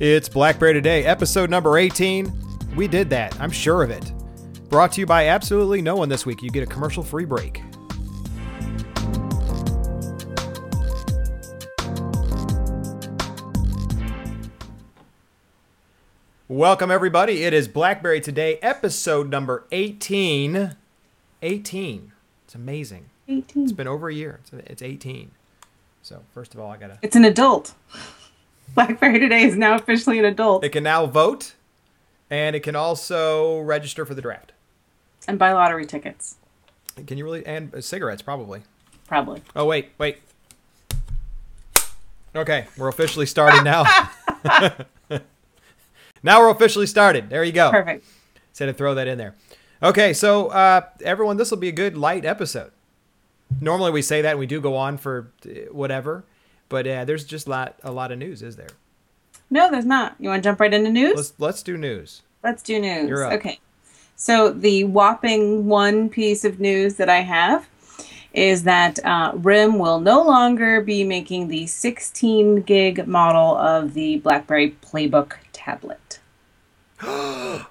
It's Blackberry Today, episode number 18. We did that, I'm sure of it. Brought to you by absolutely no one this week. You get a commercial free break. Welcome, everybody. It is Blackberry Today, episode number 18. 18. It's amazing. 18. It's been over a year. It's, it's 18. So, first of all, I got to. It's an adult. BlackBerry today is now officially an adult It can now vote, and it can also register for the draft. and buy lottery tickets. Can you really? And uh, cigarettes, probably. Probably. Oh, wait, wait. Okay, we're officially started now. now we're officially started. There you go. Perfect. Said to throw that in there. Okay, so uh, everyone, this will be a good light episode. Normally we say that and we do go on for uh, whatever, but uh, there's just lot a lot of news, is there? No, there's not. You want to jump right into news? Let's let's do news. Let's do news. You're up. Okay. So the whopping one piece of news that I have is that uh, RIM will no longer be making the 16 gig model of the BlackBerry Playbook tablet.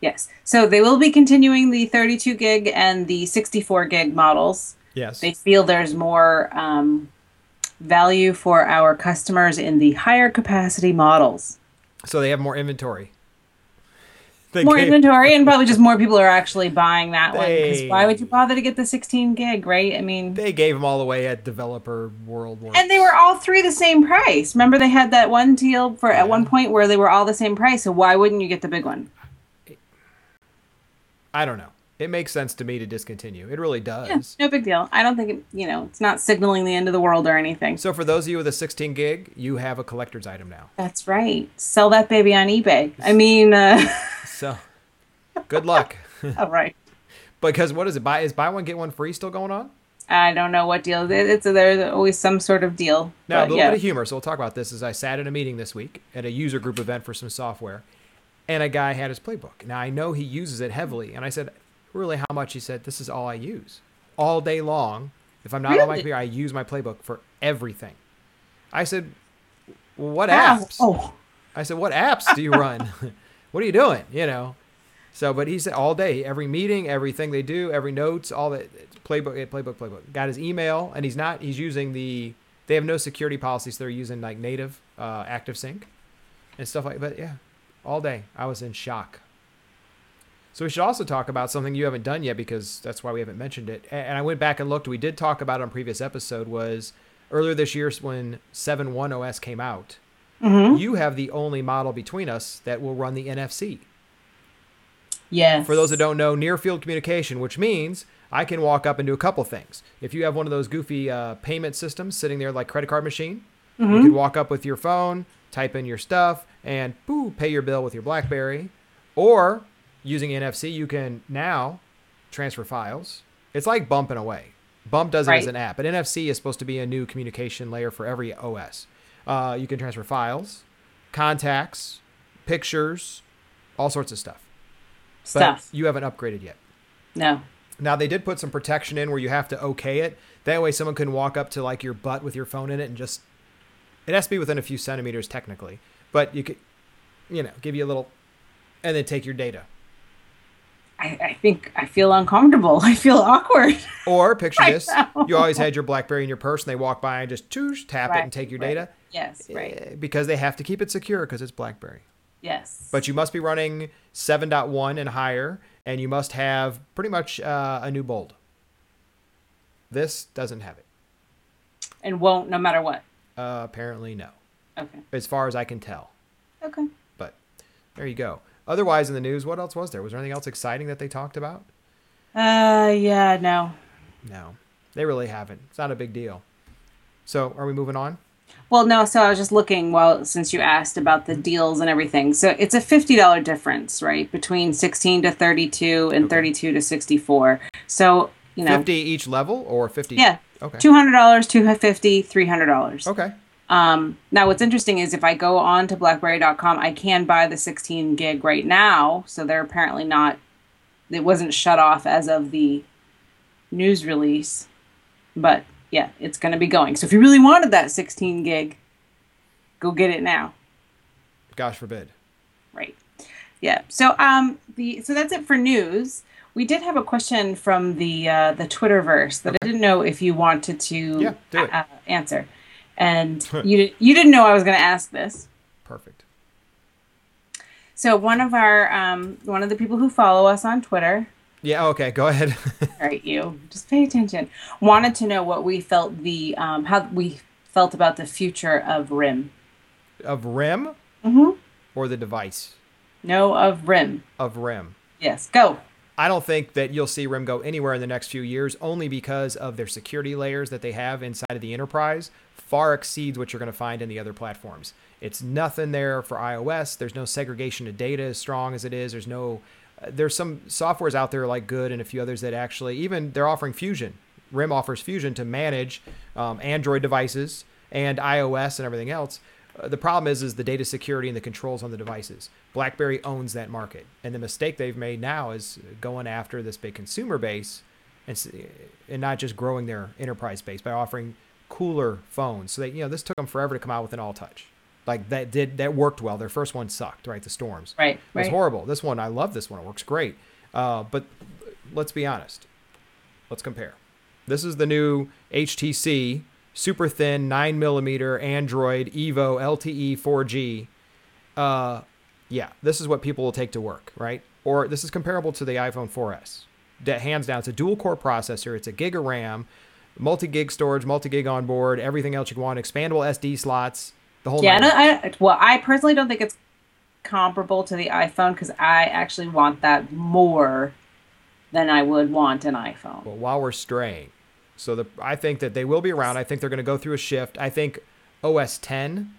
yes. So they will be continuing the 32 gig and the 64 gig models. Yes. They feel there's more um, value for our customers in the higher capacity models. So they have more inventory. They more gave- inventory and probably just more people are actually buying that one because why would you bother to get the 16 gig right i mean They gave them all away at Developer World War. and they were all three the same price remember they had that one deal for at one point where they were all the same price so why wouldn't you get the big one I don't know. It makes sense to me to discontinue. It really does. yeah, no big deal i don't think it, you know it's not signaling the end of the world or anything So for those of you with a 16 gig, you have a collector's item now. that's right sell that baby on ebay i mean uh So good luck. all right because what is it? Buy is buy one get one free still going on? i don't know what deal it- it's there's always some sort of deal Now a little yeah bit of humor. So we'll talk about this. As I sat in a meeting this week at a user group event for some software, and a guy had his playbook. Now I know he uses it heavily, and I said, "Really, how much?" He said, "This is all I use all day long. If I'm not on my computer, I use my playbook for everything." I said, well, "What apps?" oh I said, "What apps do you run? what are you doing?" You know. So, but he said all day, every meeting, everything they do, every notes, all that playbook, playbook, playbook. Got his email, and he's not. He's using the. They have no security policies. They're using like native uh, Active Sync and stuff like. But yeah, all day I was in shock. So we should also talk about something you haven't done yet because that's why we haven't mentioned it. And I went back and looked. We did talk about it on a previous episode. Was earlier this year when 7.1 OS came out. mhm. You have the only model between us that will run the NFC. yes For those that don't know, near field communication, which means I can walk up and do a couple things. If you have one of those goofy uh, payment systems sitting there like credit card machine, you can walk up with your phone, type in your stuff, and boo, pay your bill with your BlackBerry. Or using NFC, you can now transfer files. It's like Bump in a way. Bump does it as an app, but NFC is supposed to be a new communication layer for every OS. Uh, you can transfer files, contacts, pictures, all sorts of stuff. But you haven't upgraded yet. no Now they did put some protection in where you have to okay it. That way someone can walk up to like your butt with your phone in it and just it has to be within a few centimeters technically. But you could you know, give you a little and then take your data. I, I think I feel uncomfortable. I feel awkward. Or picture this. You always had your Blackberry in your purse and they walk by and just toosh, tap it and take your right. data. Yes, right. Eh, Because they have to keep it secure because it's Blackberry. Yes. But you must be running 7.1 and higher, and you must have pretty much uh, a new bold. This doesn't have it. and won't no matter what. Uh, apparently, no. Okay. as far as I can tell. Okay. But there you go. Otherwise, in the news, what else was there? Was there anything else exciting that they talked about? Uh yeah, no. No, they really haven't. It's not a big deal. So, are we moving on? Well, no, so I was just looking well since you asked about the deals and everything. So it's a $50 difference, right? Between 16 to 32 and 32 to 64. So, you know, 50 each level or 50? yeah. Okay. $200, $250, $300. Okay. Um, now, what's interesting is if I go on to BlackBerry.com, I can buy the 16 gig right now. So they're apparently not, it wasn't shut off as of the news release. But yeah, it's going to be going. So if you really wanted that 16 gig, go get it now. Gosh forbid. Right. Yeah. So um the so that's it for news. We did have a question from the uh, the Twitterverse that I didn't know if you wanted to Yeah, do it. uh, answer, and you you didn't know I was going to ask this. Perfect. So one of our um, one of the people who follow us on Twitter, Yeah. Okay. Go ahead. all right, you just pay attention, wanted to know what we felt the um, how we felt about the future of RIM. of RIM Mm-hmm. or the device No, of RIM. of RIM. Yes, go. I don't think that you'll see RIM go anywhere in the next few years, only because of their security layers that they have inside of the enterprise far exceeds what you're going to find in the other platforms. It's nothing there for iOS. There's no segregation of data as strong as it is. There's no, uh, there's some softwares out there like Good and a few others that actually even they're offering Fusion. RIM offers Fusion to manage um, Android devices and iOS and everything else. Uh, the problem is, is the data security and the controls on the devices. BlackBerry owns that market, and the mistake they've made now is going after this big consumer base, and and not just growing their enterprise base by offering cooler phones. So they, you know, this took them forever to come out with an all touch. Like that did that worked well. Their first one sucked, right? The storms. Right, It was right. horrible. This one, I love this one. It works great. Uh, but let's be honest. Let's compare. This is the new HTC super thin 9 millimeter Android Evo LTE 4G. Uh, yeah, this is what people will take to work, right? Or this is comparable to the iPhone 4S. That hands down, it's a dual core processor. It's a gig of RAM, multi gig storage, multi gig on board, everything else you want, expandable SD slots, the whole. Yeah, I I, well, I personally don't think it's comparable to the iPhone because I actually want that more than I would want an iPhone. Well, while we're straying, so the I think that they will be around. I think they're going to go through a shift. I think OS 10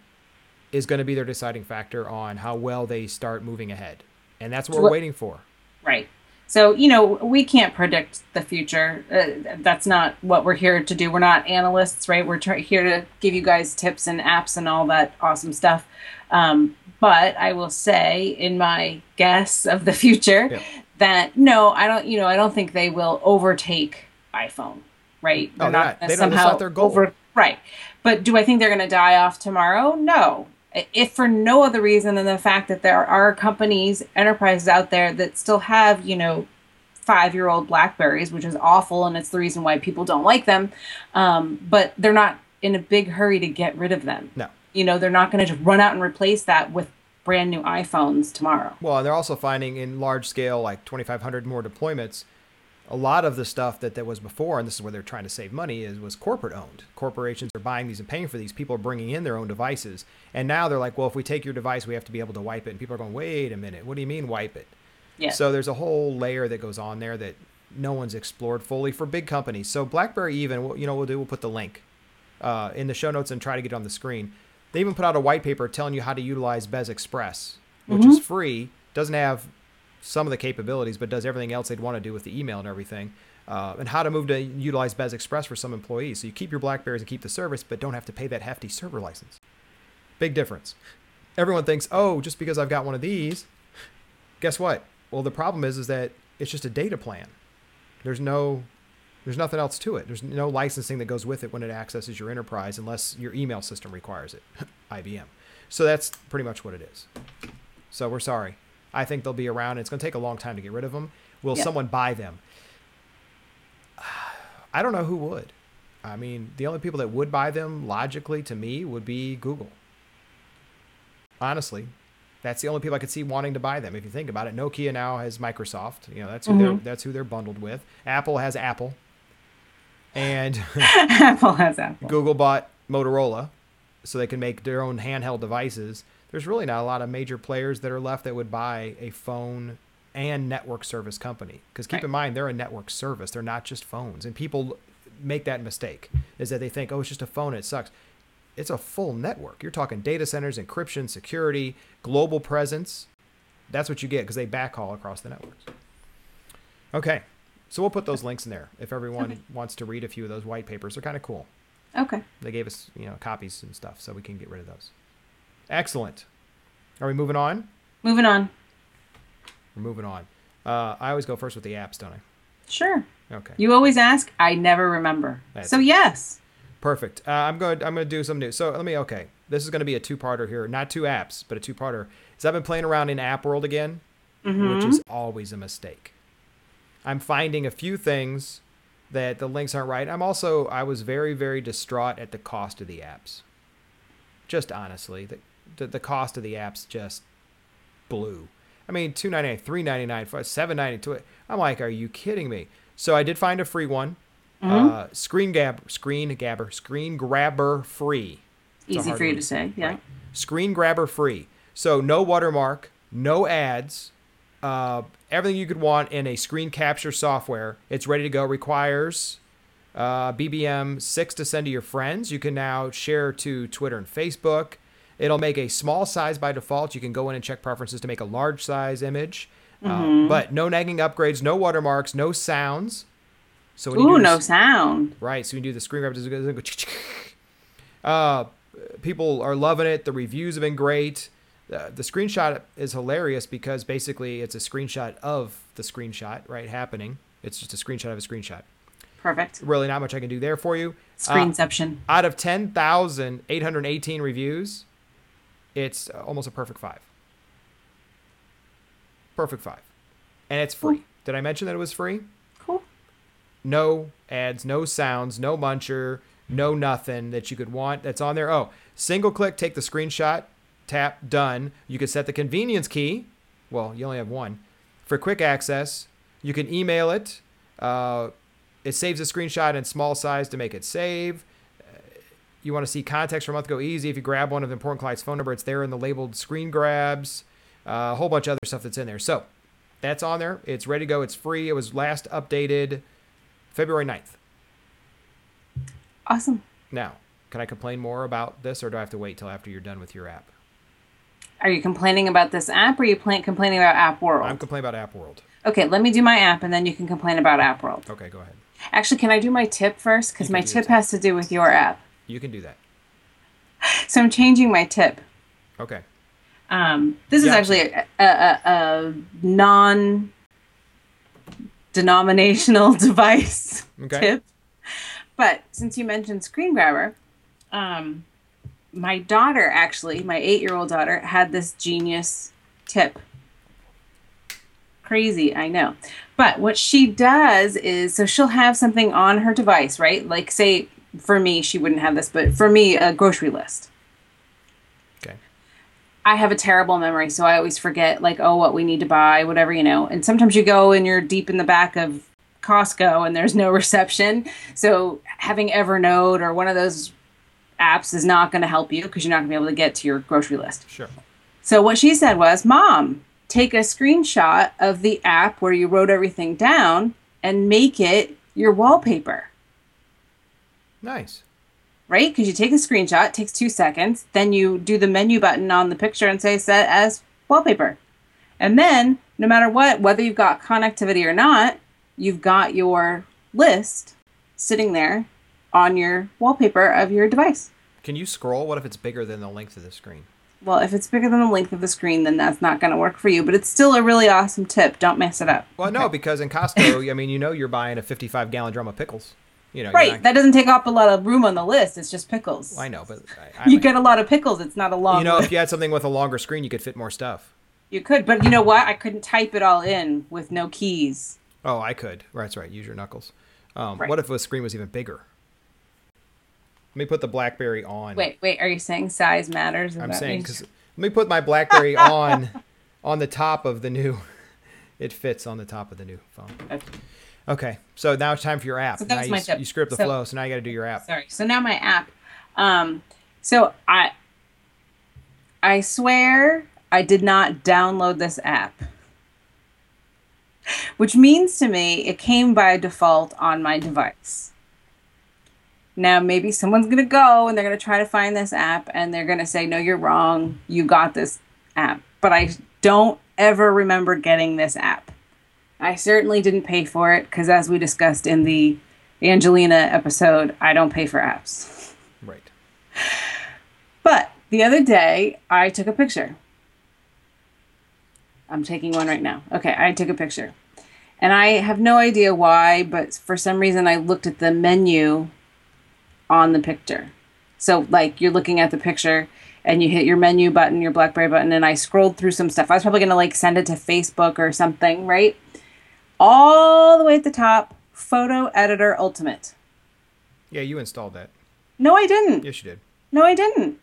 is going to be their deciding factor on how well they start moving ahead, and that's what we're What- waiting for. Right. So, you know, we can't predict the future. Uh, that's not what we're here to do. We're not analysts, right? We're try- here to give you guys tips and apps and all that awesome stuff. Um, but I will say, in my guess of the future, Yeah. that no, I don't. You know, I don't think they will overtake iPhone. Right? Oh, they're not. gonna They don't- that's somehow not their goal. over. Right. But do I think they're going to die off tomorrow? No. If for no other reason than the fact that there are companies, enterprises out there that still have, you know, five year old Blackberries, which is awful, and it's the reason why people don't like them. Um, but they're not in a big hurry to get rid of them. No. You know, they're not going to just run out and replace that with brand new iPhones tomorrow. Well, and they're also finding in large scale, like 2,500 more deployments, a lot of the stuff that, that was before, and this is where they're trying to save money, is was corporate owned. Corporations are buying these and paying for these. People are bringing in their own devices, and now they're like, well, if we take your device, we have to be able to wipe it. And people are going, wait a minute, what do you mean wipe it? Yeah. So there's a whole layer that goes on there that no one's explored fully for big companies. So BlackBerry even, you know, we'll do, we'll put the link uh, in the show notes and try to get it on the screen. They even put out a white paper telling you how to utilize BES Express, which is free, doesn't have some of the capabilities, but does everything else they'd want to do with the email and everything. Uh, and how to move to utilize BES Express for some employees. So you keep your Blackberries and keep the service, but don't have to pay that hefty server license. Big difference. Everyone thinks, oh, just because I've got one of these, guess what? Well, the problem is, is that it's just a data plan. There's no, there's nothing else to it. There's no licensing that goes with it when it accesses your enterprise, unless your email system requires it, IBM. So that's pretty much what it is. So we're sorry. I think they'll be around. It's going to take a long time to get rid of them. Will Yeah. someone buy them? I don't know who would. I mean, the only people that would buy them logically to me would be Google. Honestly, that's the only people I could see wanting to buy them. If you think about it, Nokia now has Microsoft. You know, that's who they're mm-hmm. that's who they're bundled with. Apple has Apple, and Apple has Apple. Google bought Motorola, so they can make their own handheld devices. There's really not a lot of major players that are left that would buy a phone and network service company. Because keep Right. in mind, they're a network service. They're not just phones. And people make that mistake is that they think, oh, it's just a phone. It sucks. It's a full network. You're talking data centers, encryption, security, global presence. That's what you get because they backhaul across the networks. Okay. So we'll put those links in there if everyone Okay. wants to read a few of those white papers. They're kind of cool. Okay. They gave us, you know, copies and stuff, so we can get rid of those. Excellent. Are we moving on? Moving on. We're moving on. Uh, I always go first with the apps, don't I? Sure. Okay. You always ask. I never remember. That's so yes. Perfect. Uh, I'm going. I'm going to do some new. So let me. Okay. this is going to be a two-parter here, not two apps, but a two-parter. Is I've been playing around in App World again, which is always a mistake. I'm finding a few things that the links aren't right. I'm also I was very very distraught at the cost of the apps. Just honestly, the the, the cost of the apps just blew. I mean, two ninety nine, three ninety nine, seven ninety two. I'm like, are you kidding me? So I did find a free one. Uh, screen gab, screen gabber, screen grabber free. It's Easy for you to say. Yeah. Right. Screen grabber free. So no watermark, no ads, uh, everything you could want in a screen capture software. It's ready to go. Requires uh, BBM six to send to your friends. You can now share to Twitter and Facebook. It'll make a small size by default. You can go in and check preferences to make a large size image. Uh, but no nagging upgrades, no watermarks, no sounds. So when you Ooh, do no this- sound. Right. So you do the screen grab. it go- go Uh, people are loving it. The reviews have been great. Uh, the screenshot is hilarious because basically it's a screenshot of the screenshot, right? Happening. It's just a screenshot of a screenshot. Perfect. Really, not much I can do there for you. Uh, Screenception. out of 10,818 reviews, it's almost a perfect five. Perfect five. And it's free. Did I mention that it was free? cool. no ads, no sounds, no muncher, no nothing that you could want that's on there. Oh, single click, take the screenshot, tap done. You can set the convenience key. Well, you only have one. For quick access, you can email it. Uh, it saves a screenshot in small size to make it save. You want to see context for a month go easy. If you grab one of the important client's phone number, it's there in the labeled screen grabs. Uh, a whole bunch of other stuff that's in there. So that's on there. It's ready to go. It's free. It was last updated February 9th. Awesome. Now, can I complain more about this or do I have to wait till after you're done with your app? Are you complaining about this app or are you pla- complaining about App World? I'm complaining about App World. okay, let me do my app and then you can complain about App World. Okay, go ahead. Actually, can I do my tip first? Because my can do your tip tip. has to do with your app. You can do that. So I'm changing my tip. Okay. Um, this is actually a, a, a, a non denominational device Okay. tip. But since you mentioned Screen Grabber, um, my daughter actually, my eight year old daughter, had this genius tip. Crazy, I know. But what she does is so she'll have something on her device, right? Like, say, for me, she wouldn't have this, but for me, a grocery list. Okay. I have a terrible memory, so I always forget, like, oh, what we need to buy, whatever, you know. And sometimes you go and you're deep in the back of Costco and there's no reception. So having Evernote or one of those apps is not going to help you because you're not going to be able to get to your grocery list. Sure. So what she said was, Mom, take a screenshot of the app where you wrote everything down and make it your wallpaper Nice. right? Because you take a screenshot, it takes two seconds, then you do the menu button on the picture and say set as wallpaper. And then, no matter what, whether you've got connectivity or not, you've got your list sitting there on your wallpaper of your device. Can you scroll? What if it's bigger than the length of the screen? Well, if it's bigger than the length of the screen, then that's not going to work for you, but it's still a really awesome tip. Don't mess it up. Well, no, because in Costco, I mean, you know, you're buying a 55 gallon drum of pickles. You know, Right, not- that doesn't take up a lot of room on the list. It's just pickles. I know, but I, I You get a lot of pickles. It's not a long. you know, list. if you had something with a longer screen, you could fit more stuff. You could, but you know what? I couldn't type it all in with no keys. Oh, I could. Right, That's right. Use your knuckles. Um, Right. What if the screen was even bigger? Let me put the BlackBerry on. Wait, wait. Are you saying size matters? Is I'm saying because let me put my BlackBerry on on the top of the new. It fits on the top of the new phone. Okay, Okay, so now it's time for your app. So that now was you, my s- tip. you screw up the So- flow, so now you got to do your app. Sorry. So now my app. Um, so I, I swear I did not download this app, which means to me it came by default on my device. Now maybe someone's gonna go and they're gonna try to find this app and they're gonna say, "No, you're wrong. You got this app." But I don't ever remember getting this app. I certainly didn't pay for it because, as we discussed in the Angelina episode, I don't pay for apps. Right. But the other day, I took a picture. I'm taking one right now. Okay, I took a picture. And I have no idea why, but for some reason, I looked at the menu on the picture. So like you're looking at the picture and you hit your menu button, your BlackBerry button, and I scrolled through some stuff. I was probably gonna like send it to Facebook or something, right? All the way at the top, Photo Editor Ultimate. Yeah, you installed that. No, I didn't. Yes, you did. No, I didn't.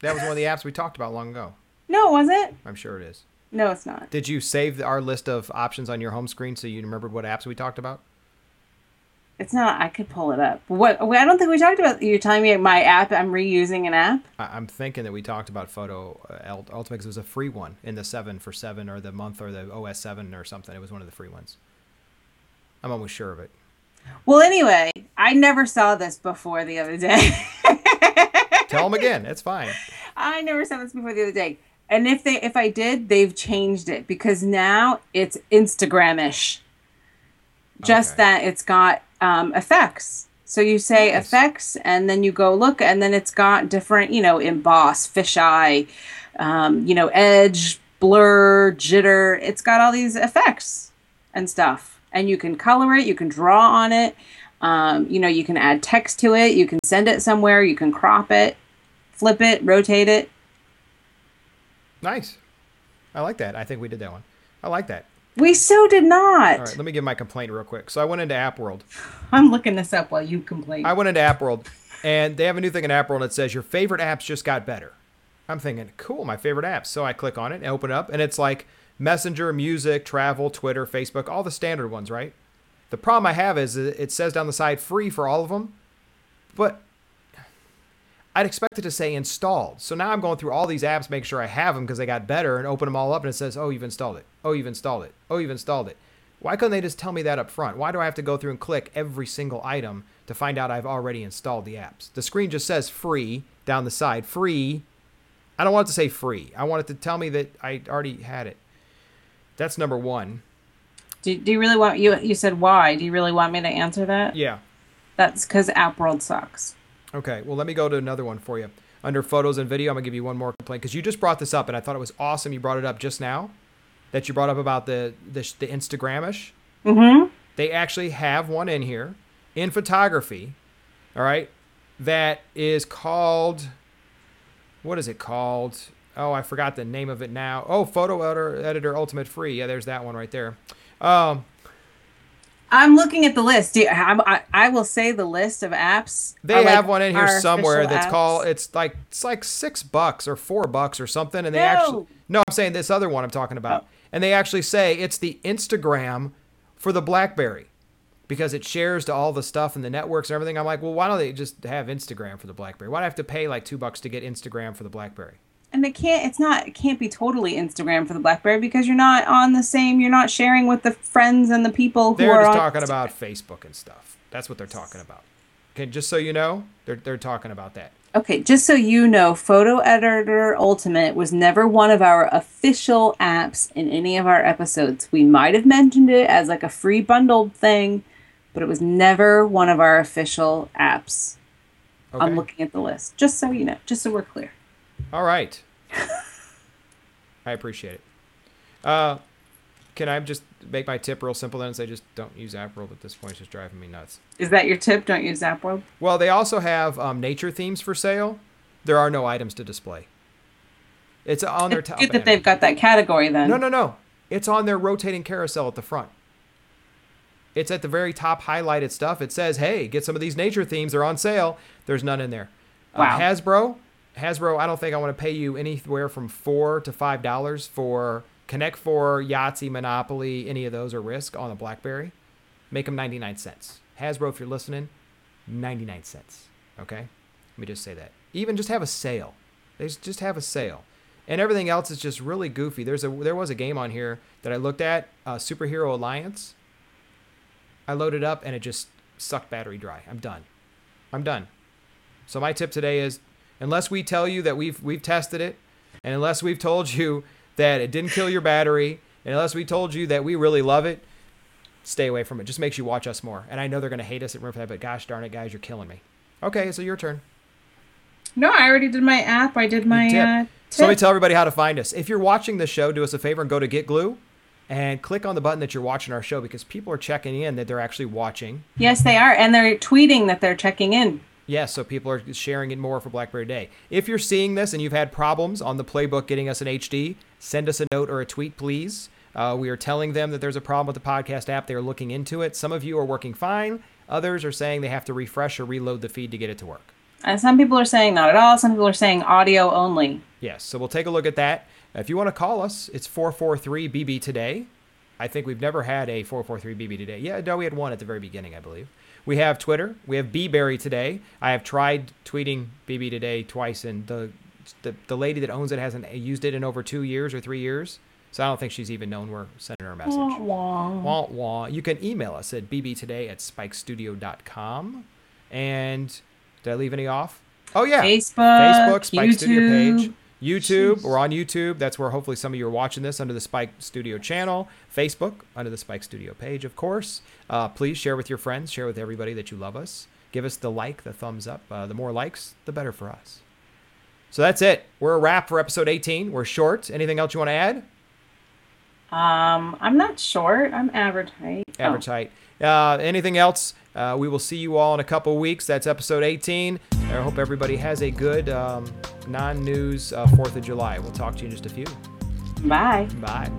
That was one of the apps we talked about long ago. No, it wasn't. I'm sure it is. No, it's not. Did you save our list of options on your home screen so you remembered what apps we talked about? It's not. I could pull it up. What? I don't think we talked about. You're telling me my app. I'm reusing an app. I, am thinking that we talked about Photo uh, Ultimate because it was a free one in the seven for seven or the month or the OS seven or something. It was one of the free ones. I'm almost sure of it. Well, anyway, I never saw this before the other day. Tell them again. It's fine. I never saw this before the other day. And if they if I did, they've changed it because now it's Instagramish. Just okay. that it's got um, effects. So you say nice. effects, and then you go look, and then it's got different, you know, emboss, fisheye, um, you know, edge, blur, jitter. It's got all these effects and stuff, and you can color it, you can draw on it. Um, you know, you can add text to it, you can send it somewhere, you can crop it, flip it, rotate it. Nice. I like that. I think we did that one. I like that. We so did not. All right, let me give my complaint real quick. So I went into App World. I'm looking this up while you complain. I went into App World, and they have a new thing in App World that says your favorite apps just got better. I'm thinking, cool, my favorite apps. So I click on it and open it up, and it's like Messenger, music, travel, Twitter, Facebook, all the standard ones, right? The problem I have is it says down the side free for all of them, but I'd expect it to say installed. So now I'm going through all these apps, make sure I have them because they got better, and open them all up, and it says, "Oh, you've installed it. Oh, you've installed it. Oh, you've installed it." Why couldn't they just tell me that up front? Why do I have to go through and click every single item to find out I've already installed the apps? The screen just says free down the side. Free. I don't want it to say free. I want it to tell me that I already had it. That's number one. Do, do you really want you? You said why? Do you really want me to answer that? Yeah. That's because App World sucks. Okay, well, let me go to another one for you. Under photos and video, I'm going to give you one more complaint because you just brought this up and I thought it was awesome you brought it up just now. That you brought up about the, the, the Instagramish. Mm-hmm. They actually have one in here in photography, all right, that is called, what is it called? Oh, I forgot the name of it now. Oh, Photo Editor, Editor Ultimate Free. Yeah, there's that one right there. Um, I'm looking at the list. I, I, will say the list of apps. They uh, have like one in here somewhere that's apps. called. It's like it's like six bucks or four bucks or something, and they no. actually. No, I'm saying this other one I'm talking about, oh. and they actually say it's the Instagram for the BlackBerry because it shares to all the stuff and the networks and everything. I'm like, well, why don't they just have Instagram for the BlackBerry? Why do I have to pay like two bucks to get Instagram for the BlackBerry? And it can't it's not it can't be totally instagram for the blackberry because you're not on the same you're not sharing with the friends and the people who are. they're are just talking about facebook and stuff. That's what they're talking about. Okay just so you know they're, they're talking about that. Okay just so you know photo editor ultimate was never one of our official apps in any of our episodes. We might have mentioned it as like a free bundled thing but it was never one of our official apps. Okay. i'm looking at the list just so you know just so we're clear all right. I appreciate it. Uh, can I just make my tip real simple then and say just don't use AppWorld at this point? It's just driving me nuts. Is that your tip? Don't use AppWorld? Well, they also have um, nature themes for sale. There are no items to display. It's on their top. Good that they've got that category then. No, no, no. It's on their rotating carousel at the front. It's at the very top highlighted stuff. It says, "Hey, get some of these nature themes. They're on sale." There's none in there. Uh, wow. Uh, Hasbro Hasbro, I don't think I want to pay you anywhere from four to five dollars for Connect Four, Yahtzee, Monopoly, any of those or Risk on a BlackBerry. Make them 99 cents. Hasbro, if you're listening, 99 cents. Okay? Let me just say that. Even just have a sale. They just have a sale. And everything else is just really goofy. There's a there was a game on here that I looked at, uh, Superhero Alliance. I loaded up and it just sucked battery dry. I'm done. I'm done. So my tip today is unless we tell you that we've we've tested it, and unless we've told you that it didn't kill your battery, and unless we told you that we really love it, stay away from it. Just makes you watch us more. And I know they're gonna hate us at Riverside, but gosh darn it, guys, you're killing me. Okay, so your turn. No, I already did my app. I did my tip. Uh, tip. So let me tell everybody how to find us. If you're watching the show, do us a favor and go to Get Glue and click on the button that you're watching our show because people are checking in that they're actually watching. Yes, they are, and they're tweeting that they're checking in. Yes, so people are sharing it more for BlackBerry Day. If you're seeing this and you've had problems on the playbook getting us an HD, send us a note or a tweet, please. Uh, we are telling them that there's a problem with the podcast app. They are looking into it. Some of you are working fine. Others are saying they have to refresh or reload the feed to get it to work. And some people are saying not at all. Some people are saying audio only. Yes, so we'll take a look at that. If you want to call us, it's 443 BB today. I think we've never had a 443 BB today. Yeah, no, we had one at the very beginning, I believe. We have Twitter. We have BBerry today. I have tried tweeting BB today twice, and the, the the lady that owns it hasn't used it in over two years or three years. So I don't think she's even known we're sending her a message. Wah, wah. Wah. You can email us at bbtoday at spikestudio.com. And did I leave any off? Oh, yeah. Facebook, Facebook, Spike Studio YouTube. page. YouTube, Jeez. we're on YouTube. That's where hopefully some of you are watching this under the Spike Studio channel. Facebook, under the Spike Studio page, of course. Uh, please share with your friends, share with everybody that you love us. Give us the like, the thumbs up. Uh, the more likes, the better for us. So that's it. We're a wrap for episode 18. We're short. Anything else you want to add? Um, I'm not short. I'm average height. Oh, average height. Uh, anything else? Uh, we will see you all in a couple weeks. That's episode 18. I hope everybody has a good um, non news uh, 4th of July. We'll talk to you in just a few. Bye. Bye.